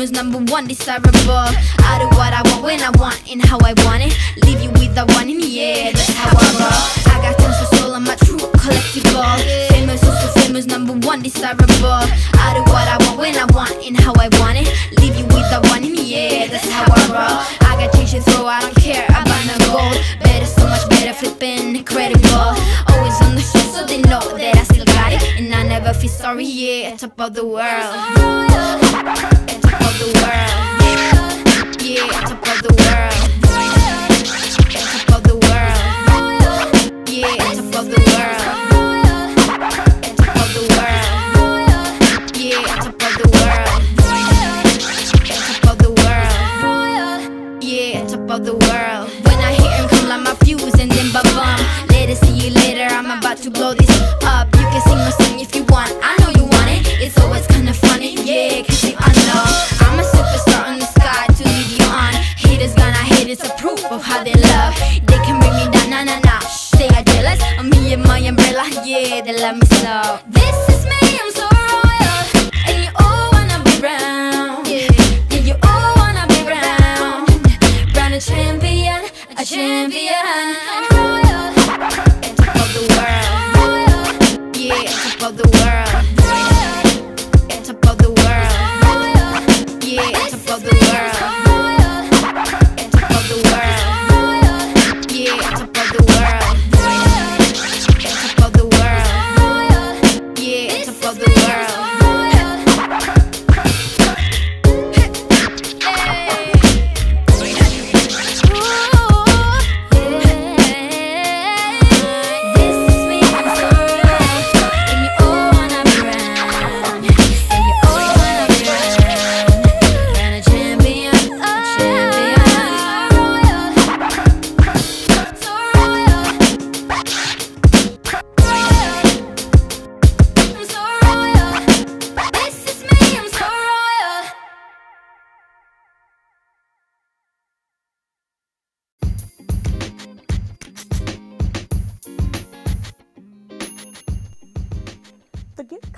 famous, number one, desirable. I do what I want when I want and how I want it. Leave you with the one in air, that's how I roll. I got tons of soul, I'm a true collectible. Famous, also famous, number one, desirable. I do what I want when I want and how I want it. Leave you with the one in air, that's how I roll. I got change to throw, I don't care about no gold. Better, so much better, flipping incredible. Always on the show, so they know that I still never feel sorry, yeah, top of the world. Top of the world. Yeah, top of the world.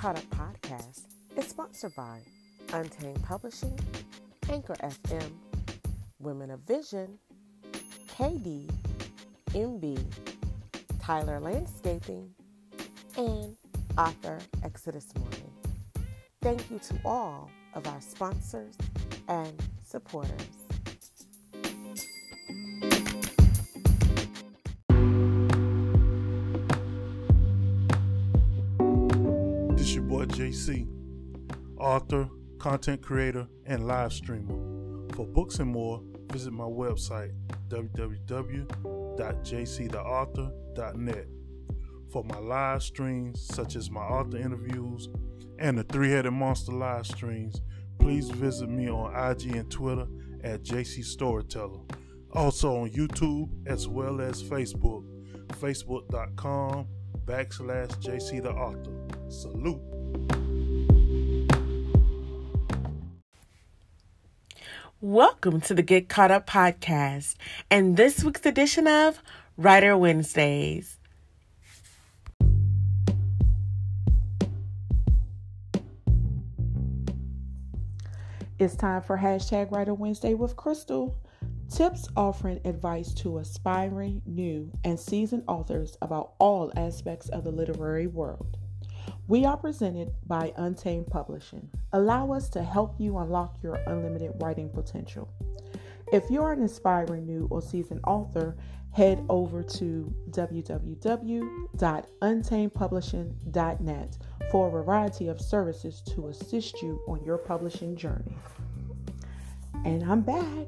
Caught Up podcast is sponsored by Untamed Publishing, Anchor FM, Women of Vision, KD, MB, Tyler Landscaping, and author Exodus Morning. Thank you to all of our sponsors and supporters. Author, content creator, and live streamer. For books and more, visit my website www.jctheauthor.net. For my live streams, such as my author interviews and the Three Headed Monster live streams, please visit me on IG and Twitter at JC Storyteller. Also on YouTube as well as Facebook, facebook.com backslash JC the author. Salute. Welcome to the Get Caught Up podcast and this week's edition of Writer Wednesdays. It's time for hashtag Writer Wednesday with Crystal. Tips offering advice to aspiring, new, and seasoned authors about all aspects of the literary world. We are presented by Untamed Publishing. Allow us to help you unlock your unlimited writing potential. If you're an aspiring new or seasoned author, head over to www.untamedpublishing.net for a variety of services to assist you on your publishing journey. And I'm back.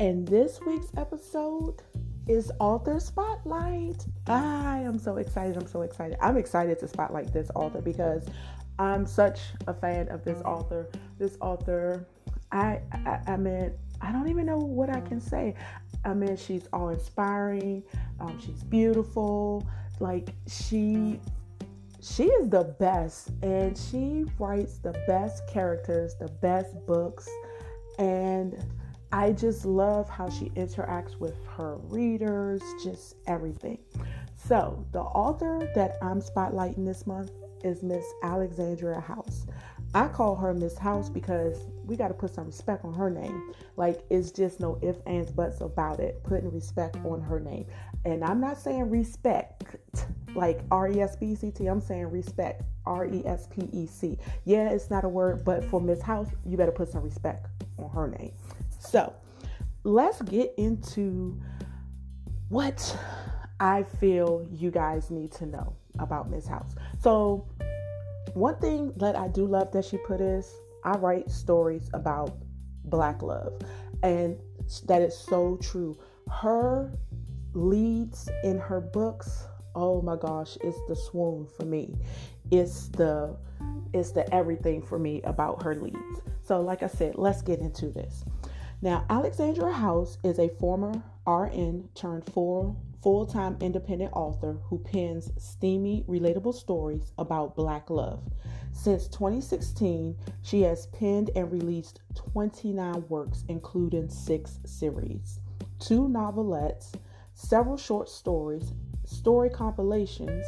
And this week's episode is Author Spotlight. I am so excited. I'm so excited. I'm excited to spotlight this author because I'm such a fan of this author. This author, I, I, I mean, I don't even know what I can say. I mean, she's all inspiring. Um, she's beautiful. Like she, she is the best, and she writes the best characters, the best books, and I just love how she interacts with her readers, just everything. So, the author that I'm spotlighting this month is Miss Alexandria House. I call her Miss House because we got to put some respect on her name. Like it's just no ifs, ands, buts about it. Putting respect on her name. And I'm not saying respect like R E S E C T. I'm saying respect. R E S P E C. Yeah, it's not a word, but for Miss House, you better put some respect on her name. So let's get into what I feel you guys need to know about Miss House. So one thing that I do love that she put is I write stories about black love. And that is so true. Her leads in her books, oh my gosh, it's the swoon for me. It's the it's the everything for me about her leads. So like I said, let's get into this. Now, Alexandra House is a former RN turned full full-time independent author who pens steamy, relatable stories about black love. Since 2016, she has penned and released 29 works, including six series, two novelettes, several short stories, story compilations,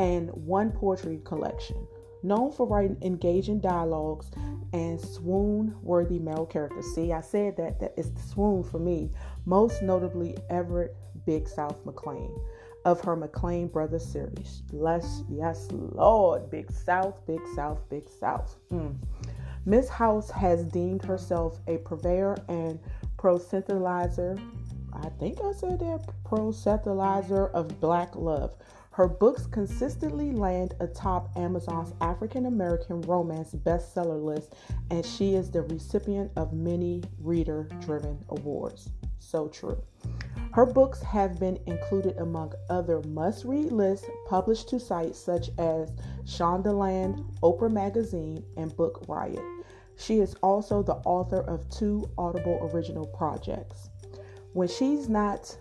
and one poetry collection. Known for writing engaging dialogues and swoon worthy male characters. See, I said that that is the swoon for me, most notably Everett Big South McLean of her McLean Brothers series. Less, yes, Lord, Big South, Big South, Big South. Mm. Miss House has deemed herself a purveyor and proselytizer. I think I said that proselytizer of black love. Her books consistently land atop Amazon's African American romance bestseller list, and she is the recipient of many reader driven awards. So true. Her books have been included among other must read lists published to sites such as Shondaland, Oprah Magazine, and Book Riot. She is also the author of two Audible original projects. When she's not,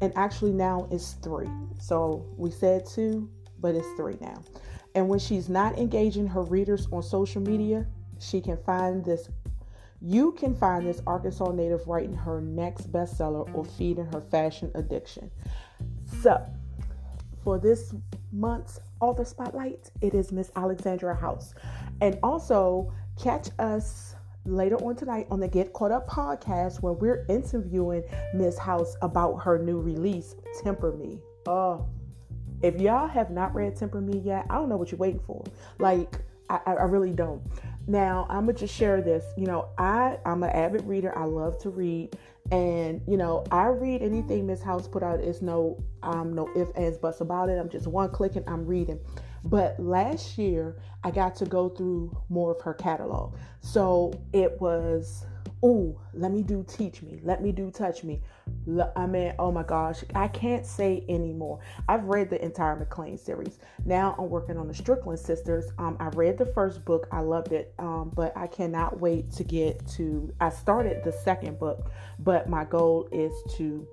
and actually now it's three. So we said two, but it's three now. And when she's not engaging her readers on social media, she can find this you can find this Arkansas native writing her next bestseller or feeding her fashion addiction. So, for this month's author spotlight, it is Miss Alexandra House. And also, catch us later on tonight on the Get Caught Up podcast where we're interviewing Miss House about her new release, Temper Me. Oh, if y'all have not read Temper Me yet, I don't know what you're waiting for. Like, I, I really don't. Now, I'm gonna just share this. You know, I I'm an avid reader. I love to read, and you know, I read anything Miss House put out. It's no um no if ands buts about it. I'm just one click and I'm reading. But last year, I got to go through more of her catalog. So it was oh, let me do teach me, let me do touch me. I mean, oh my gosh, I can't say anymore. I've read the entire McLean series. Now I'm working on the Strickland sisters. Um, I read the first book, I loved it, um, but I cannot wait to get to. I started the second book, but my goal is to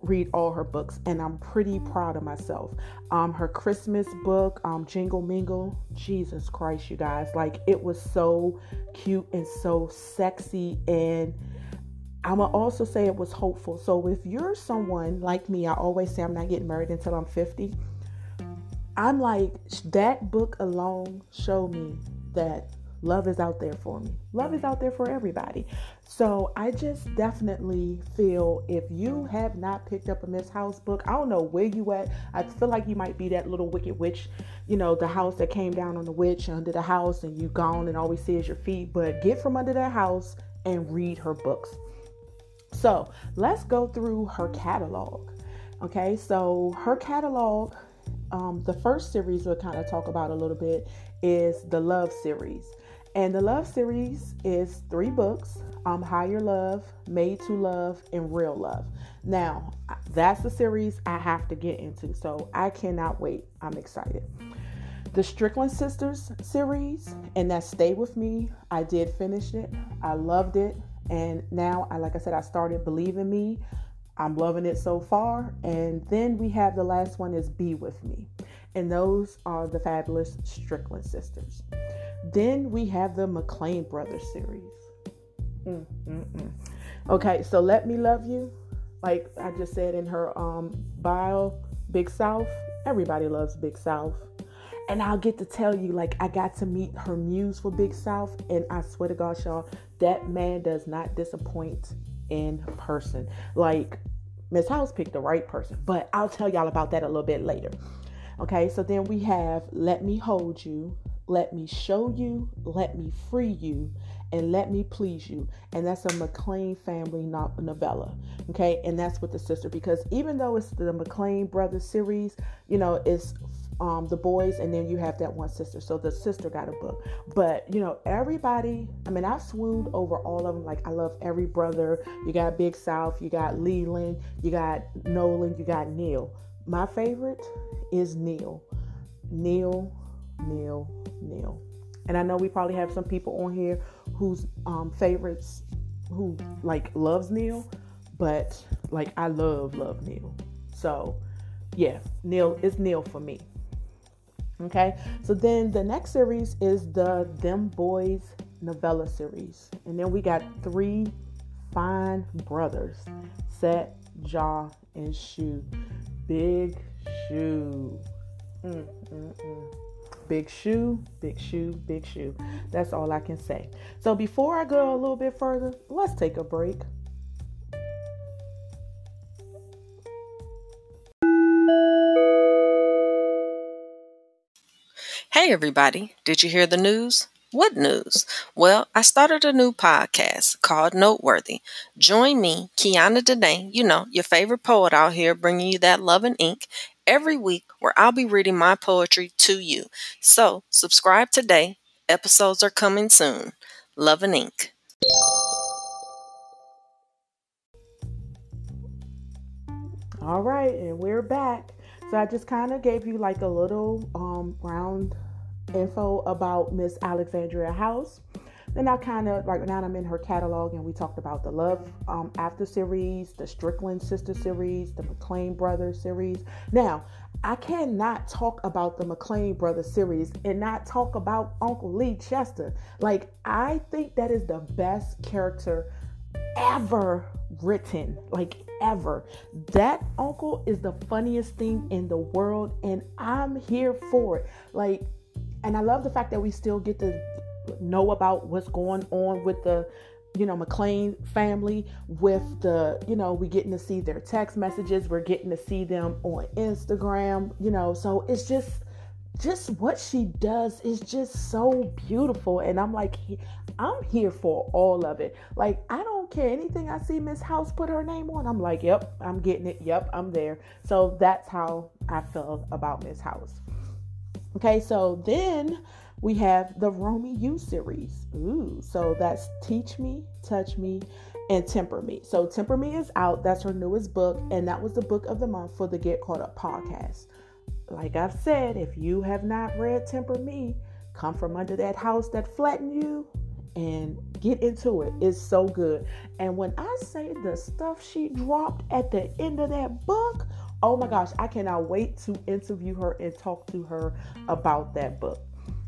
read all her books and I'm pretty proud of myself. Um her Christmas book, um Jingle Mingle, Jesus Christ you guys, like it was so cute and so sexy and I'm gonna also say it was hopeful. So if you're someone like me, I always say I'm not getting married until I'm 50. I'm like that book alone showed me that love is out there for me. Love is out there for everybody. So I just definitely feel if you have not picked up a Miss House book, I don't know where you at. I feel like you might be that little wicked witch, you know, the house that came down on the witch under the house and you gone and all we see is your feet. But get from under that house and read her books. So let's go through her catalog. Okay, so her catalog, um, the first series we'll kind of talk about a little bit is the Love series. And the Love series is three books um, Higher Love, Made to Love, and Real Love. Now, that's the series I have to get into, so I cannot wait. I'm excited. The Strickland Sisters series, and that Stay With Me, I did finish it. I loved it. And now, I like I said, I started Believe in Me. I'm loving it so far. And then we have the last one is Be With Me. And those are the fabulous Strickland sisters. Then we have the McLean Brothers series. Mm, mm, mm. Okay, so Let Me Love You, like I just said in her um, bio, Big South. Everybody loves Big South. and I'll get to tell you, like, I got to meet her muse for Big South, and I swear to God, y'all, that man does not disappoint in person. Like, Miss House picked the right person, but I'll tell y'all about that a little bit later. Okay, so then we have Let Me Hold You, Let Me Show You, Let Me Free You, and Let Me Please You. And that's a McLean family novella. Okay, and that's with the sister because even though it's the McLean brothers series, you know, it's um, the boys, and then you have that one sister. So the sister got a book. But you know, everybody. I mean, I swooned over all of them. Like I love every brother. You got Big South. You got Leland. You got Nolan. You got Neil. My favorite is Neil. Neil. Neil. Neil. And I know we probably have some people on here whose um, favorites, who like loves Neil, but like I love love Neil. So yeah, Neil is Neil for me. Okay, so then the next series is the Them Boys novella series. And then we got three fine brothers Set, Jaw, and Shoe. Big Shoe. Mm, mm, mm. Big shoe, big shoe, big shoe. That's all I can say. So before I go a little bit further, let's take a break. Hey, everybody. Did you hear the news? What news? Well, I started a new podcast called Noteworthy. Join me, Kiana Dene, you know, your favorite poet out here, bringing you that love and ink every week where I'll be reading my poetry to you. So, subscribe today. Episodes are coming soon. Love and ink. All right, and we're back. So I just kind of gave you like a little um, round info about Miss Alexandria House. Then I kind of like now I'm in her catalog and we talked about the Love um, After series, the Strickland Sister series, the McLean Brothers series. Now I cannot talk about the McLean Brothers series and not talk about Uncle Lee Chester. Like I think that is the best character ever written. Like ever. That uncle is the funniest thing in the world, and I'm here for it. Like, and I love the fact that we still get to know about what's going on with the you know McLean family with the you know we getting to see their text messages we're getting to see them on Instagram you know so it's just just what she does is just so beautiful. And i'm like i'm here for all of it. Like i don't care anything i see miss house put her name on. I'm like yep i'm getting it. Yep i'm there. So that's how i feel about miss house okay so then we have the romy you series ooh so that's teach me touch me and temper me so temper me is out that's her newest book and that was the book of the month for the get caught up podcast like I've said, if you have not read Temper Me, come from under that house that flattened you and get into it. It's so good. And when I say the stuff she dropped at the end of that book, oh my gosh, I cannot wait to interview her and talk to her about that book.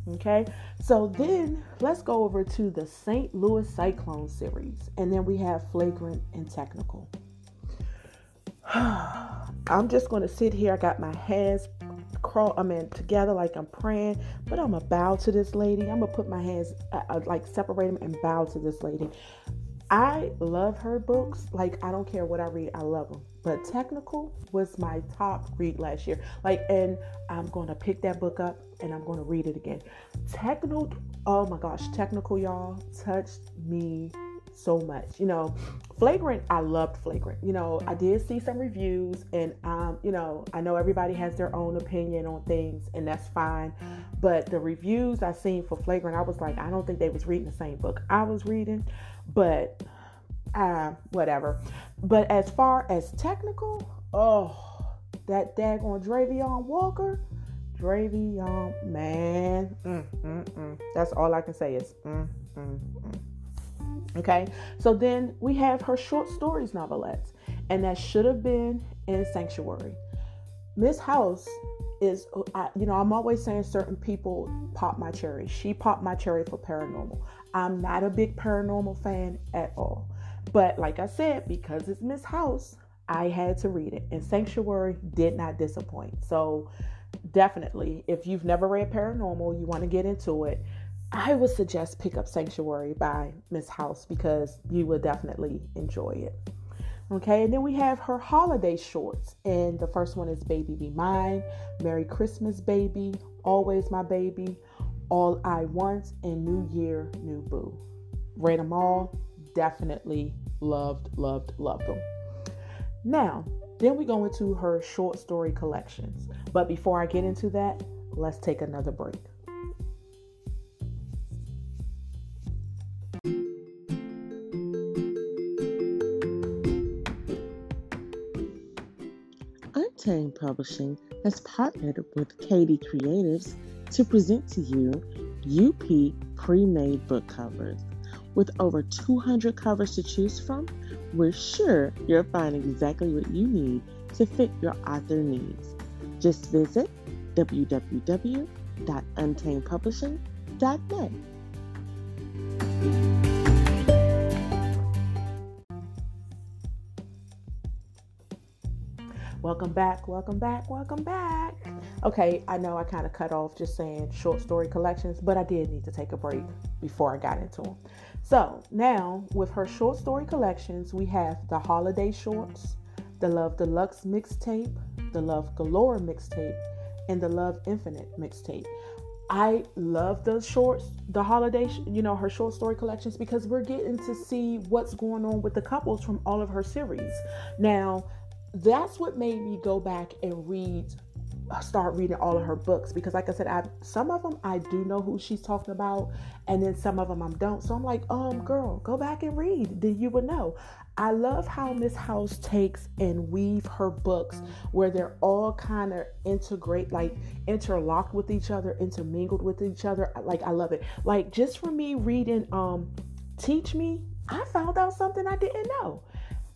Okay, so then let's go over to the St. Louis Cyclone series, and then we have Flagrant and Technical. I'm just going to sit here. I got my hands crawl, I mean, together like I'm praying, but I'm gonna bow to this lady. I'm gonna put my hands, uh, uh, like separate them and bow to this lady. I love her books. Like, I don't care what I read, I love them. But Technical was my top read last year. Like, and I'm gonna pick that book up and I'm gonna read it again. Technical, oh my gosh, Technical, y'all, touched me so much. You know, Flagrant, I loved Flagrant. You know, I did see some reviews, and um, you know, I know everybody has their own opinion on things, and that's fine. But the reviews I seen for Flagrant, I was like, I don't think they was reading the same book I was reading, but uh, whatever. But as far as technical, oh, that daggone Dravion Walker. Dravion, man, mm, mm, mm. that's all I can say is mm, mm, mm. Okay, so then we have her short stories novelettes, and that should have been in Sanctuary. Miss House is, oh, you know, I'm always saying certain people pop my cherry. She popped my cherry for paranormal. I'm not a big paranormal fan at all. But like I said, because it's Miss House, I had to read it. And Sanctuary did not disappoint. So definitely, if you've never read Paranormal, you want to get into it, I would suggest pick up Sanctuary by Miss House because you will definitely enjoy it. Okay, and then we have her holiday shorts, and the first one is Baby Be Mine, Merry Christmas Baby, Always My Baby, All I Want, and New Year, New Boo. Read them all, definitely loved, loved, loved them. Now, then we go into her short story collections. But before I get into that, let's take another break. Untamed Publishing has partnered with Katie Creatives to present to you UP pre made book covers. With over 200 covers to choose from, we're sure you'll find exactly what you need to fit your author needs. Just visit www.untamedpublishing.net. Welcome back, welcome back, welcome back. Okay, I know I kind of cut off just saying short story collections, but I did need to take a break before I got into them. So now, with her short story collections, we have the Holiday Shorts, the Love Deluxe mixtape, the Love Galore mixtape, and the Love Infinite mixtape. I love the shorts, the holiday, you know, her short story collections because we're getting to see what's going on with the couples from all of her series. Now, that's what made me go back and read start reading all of her books because like i said i some of them i do know who she's talking about and then some of them i don't. So i'm like um girl go back and read. Then you would know. I love how miss house takes and weave her books where they're all kind of integrate like interlocked with each other intermingled with each other. Like i love it. Like just for me reading um teach me i found out something i didn't know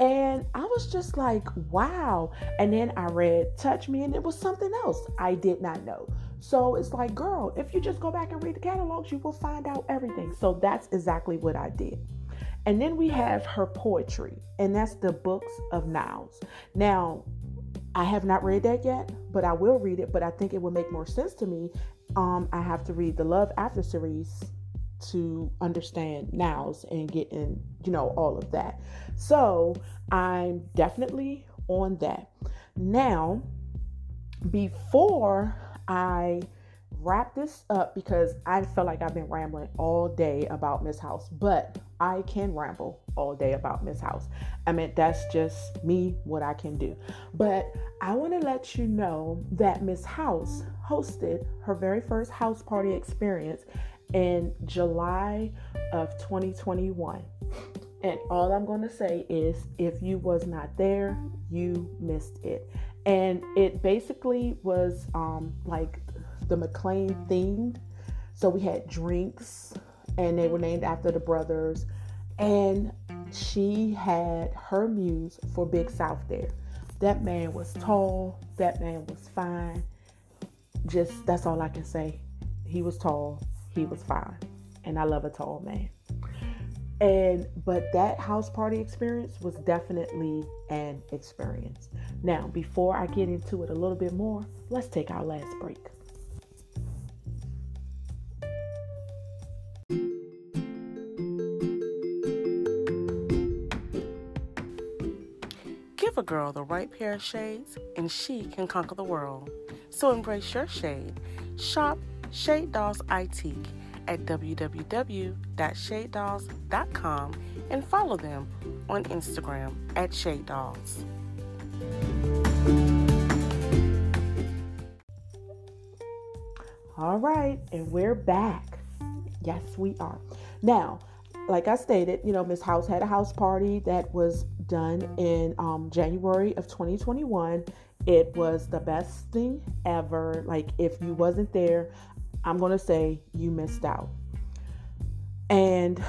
and I was just like, wow. And then I read Touch Me, and it was something else I did not know. So it's like, girl, if you just go back and read the catalogs, you will find out everything. So that's exactly what I did. And then we have her poetry, and that's the books of Niles. Now, I have not read that yet, but I will read it. But I think it will make more sense to me. Um, I have to read the Love After series to understand nows and getting, you know, all of that. So I'm definitely on that. Now, before I wrap this up, because I feel like I've been rambling all day about Miss House, but I can ramble all day about Miss House. I mean, that's just me, what I can do. But I want to let you know that Miss House hosted her very first house party experience in July of 2021. And all I'm going to say is if you was not there, you missed it. And it basically was um, like the McLean themed. So we had drinks and they were named after the brothers. And she had her muse for Big South there. That man was tall, that man was fine. Just that's all I can say. He was tall, he was fine. And I love a tall man. And but that house party experience was definitely an experience. Now, before I get into it a little bit more, let's take our last break. Give a girl the right pair of shades, and she can conquer the world. So embrace your shade. Shop Shade Dolls Itique at www.shadedolls.com and follow them on Instagram at Shade Dolls. All right, and we're back. Yes, we are. Now, like I stated, you know, Miss House had a house party that was done in um, January of 2021. It was the best thing ever. Like, if you wasn't there, I'm going to say you missed out. And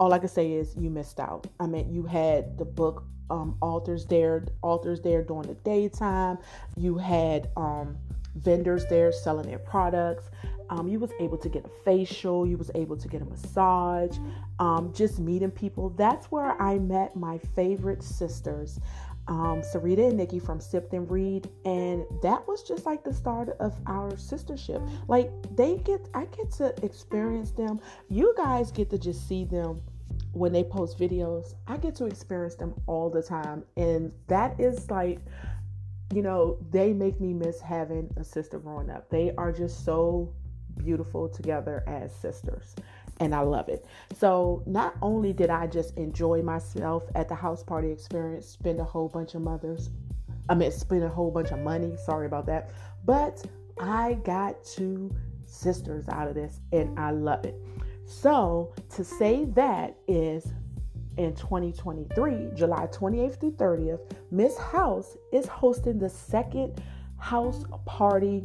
all I can say is you missed out. I mean, you had the book um, authors there, authors there during the daytime. You had um, vendors there selling their products. Um, you was able to get a facial. You was able to get a massage. Um, just meeting people. That's where I met my favorite sisters. Um, Sarita and Nikki from Sipped and Read, and that was just like the start of our sistership. Like they get, I get to experience them. You guys get to just see them when they post videos. I get to experience them all the time, and that is like, you know, they make me miss having a sister growing up. They are just so beautiful together as sisters and I love it. So not only did I just enjoy myself at the house party experience, spend a whole bunch of mothers, I mean spend a whole bunch of money, sorry about that, but I got two sisters out of this and I love it. So to say that is in 2023, July 28th through 30th, Miss House is hosting the second house party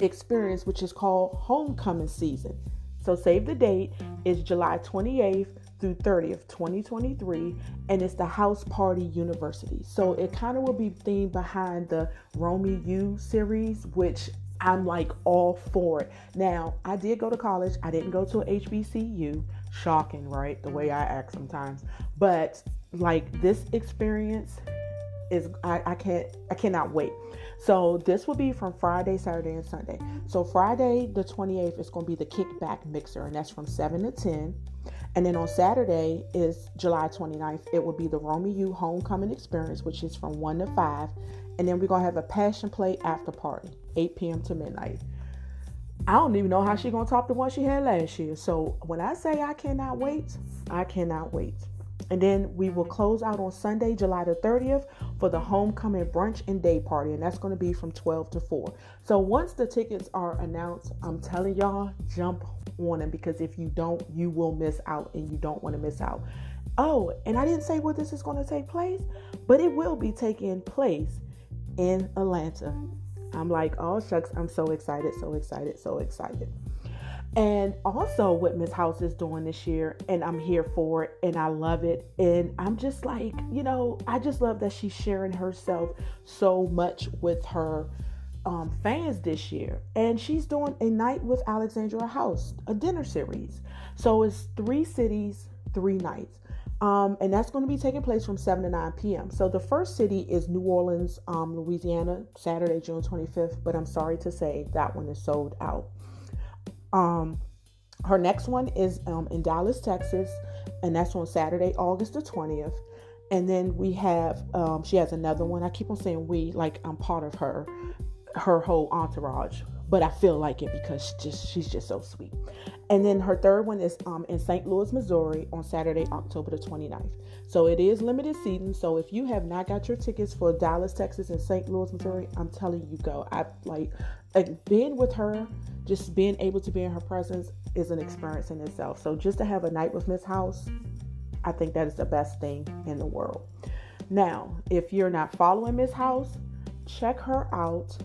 experience, which is called Homecoming Season. So save the date. It's July 28th through 30th, 2023, and it's the House Party University. So it kind of will be themed behind the Romy U series, which I'm like all for it. Now, I did go to college. I didn't go to HBCU. Shocking, right? The way I act sometimes. But like this experience is I, I can't I cannot wait. So this will be from Friday, Saturday, and Sunday. So Friday the 28th is going to be the kickback mixer, and that's from 7 to 10. And then on Saturday is July 29th. It will be the Romy U Homecoming Experience, which is from 1 to 5. And then we're going to have a passion play after party, 8 p.m. to midnight. I don't even know how she's going to top the one she had last year. So when I say I cannot wait, I cannot wait. And then we will close out on Sunday, July the 30th for the homecoming brunch and day party. And that's going to be from 12 to 4. So once the tickets are announced, I'm telling y'all, jump on them because if you don't, you will miss out and you don't want to miss out. Oh, and I didn't say where this is going to take place, but it will be taking place in Atlanta. I'm like, oh shucks, I'm so excited, so excited, so excited. And also what Miss House is doing this year, and I'm here for it and I love it. And I'm just like, you know, I just love that she's sharing herself so much with her um, fans this year. And she's doing a night with Alexandra House, a dinner series. So it's three cities, three nights. Um, and that's going to be taking place from 7 to 9 p.m. So the first city is New Orleans, um, Louisiana, Saturday, June 25th. But I'm sorry to say that one is sold out. Um, her next one is um, in Dallas, Texas, and that's on Saturday, August the 20th. And then we have, um, she has another one. I keep on saying we, like I'm part of her, her whole entourage, but I feel like it because she just she's just so sweet. And then her third one is um, in St. Louis, Missouri on Saturday, October the 29th. So it is limited seating. So if you have not got your tickets for Dallas, Texas and St. Louis, Missouri, I'm telling you go. I like, like being with her just being able to be in her presence is an experience in itself. So just to have a night with Miss House, I think that is the best thing in the world. Now, if you're not following Miss House, check her out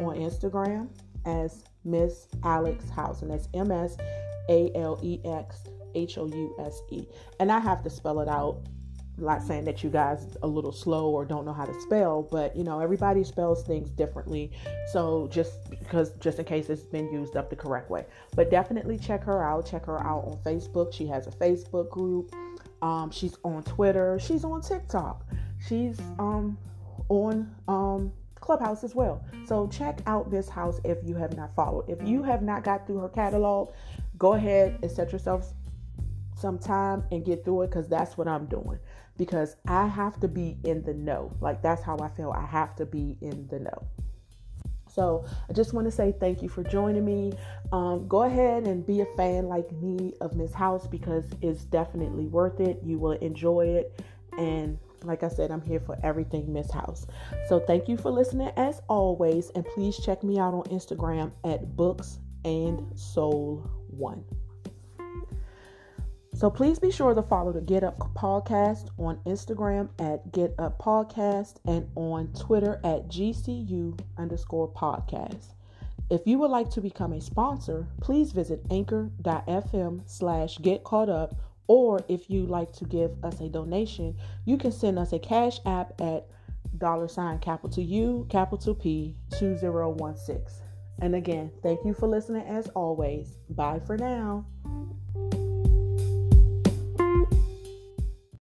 on Instagram as Miss Alex House, and that's M S A L E X H O U S E. And I have to spell it out not saying that you guys a little slow or don't know how to spell, but you know, everybody spells things differently. So just because just in case it's been used up the correct way. But definitely check her out. Check her out on Facebook. She has a Facebook group. Um, she's on Twitter. She's on TikTok. She's um on um Clubhouse as well. So check out this house if you have not followed. If you have not got through her catalog, go ahead and set yourself some time and get through it because that's what I'm doing because I have to be in the know. Like that's how I feel. I have to be in the know. So I just want to say thank you for joining me. Um, go ahead and be a fan like me of Miss House because it's definitely worth it. You will enjoy it. And like I said, I'm here for everything Miss House. So thank you for listening as always. And please check me out on Instagram at Books and Soul One. So please be sure to follow the Get Up Podcast on Instagram at Get Up Podcast and on Twitter at GCU underscore podcast. If you would like to become a sponsor, please visit anchor.fm slash get caught up. Or if you'd like to give us a donation, you can send us a cash app at dollar sign capital U, capital P 2016. And again, thank you for listening as always. Bye for now.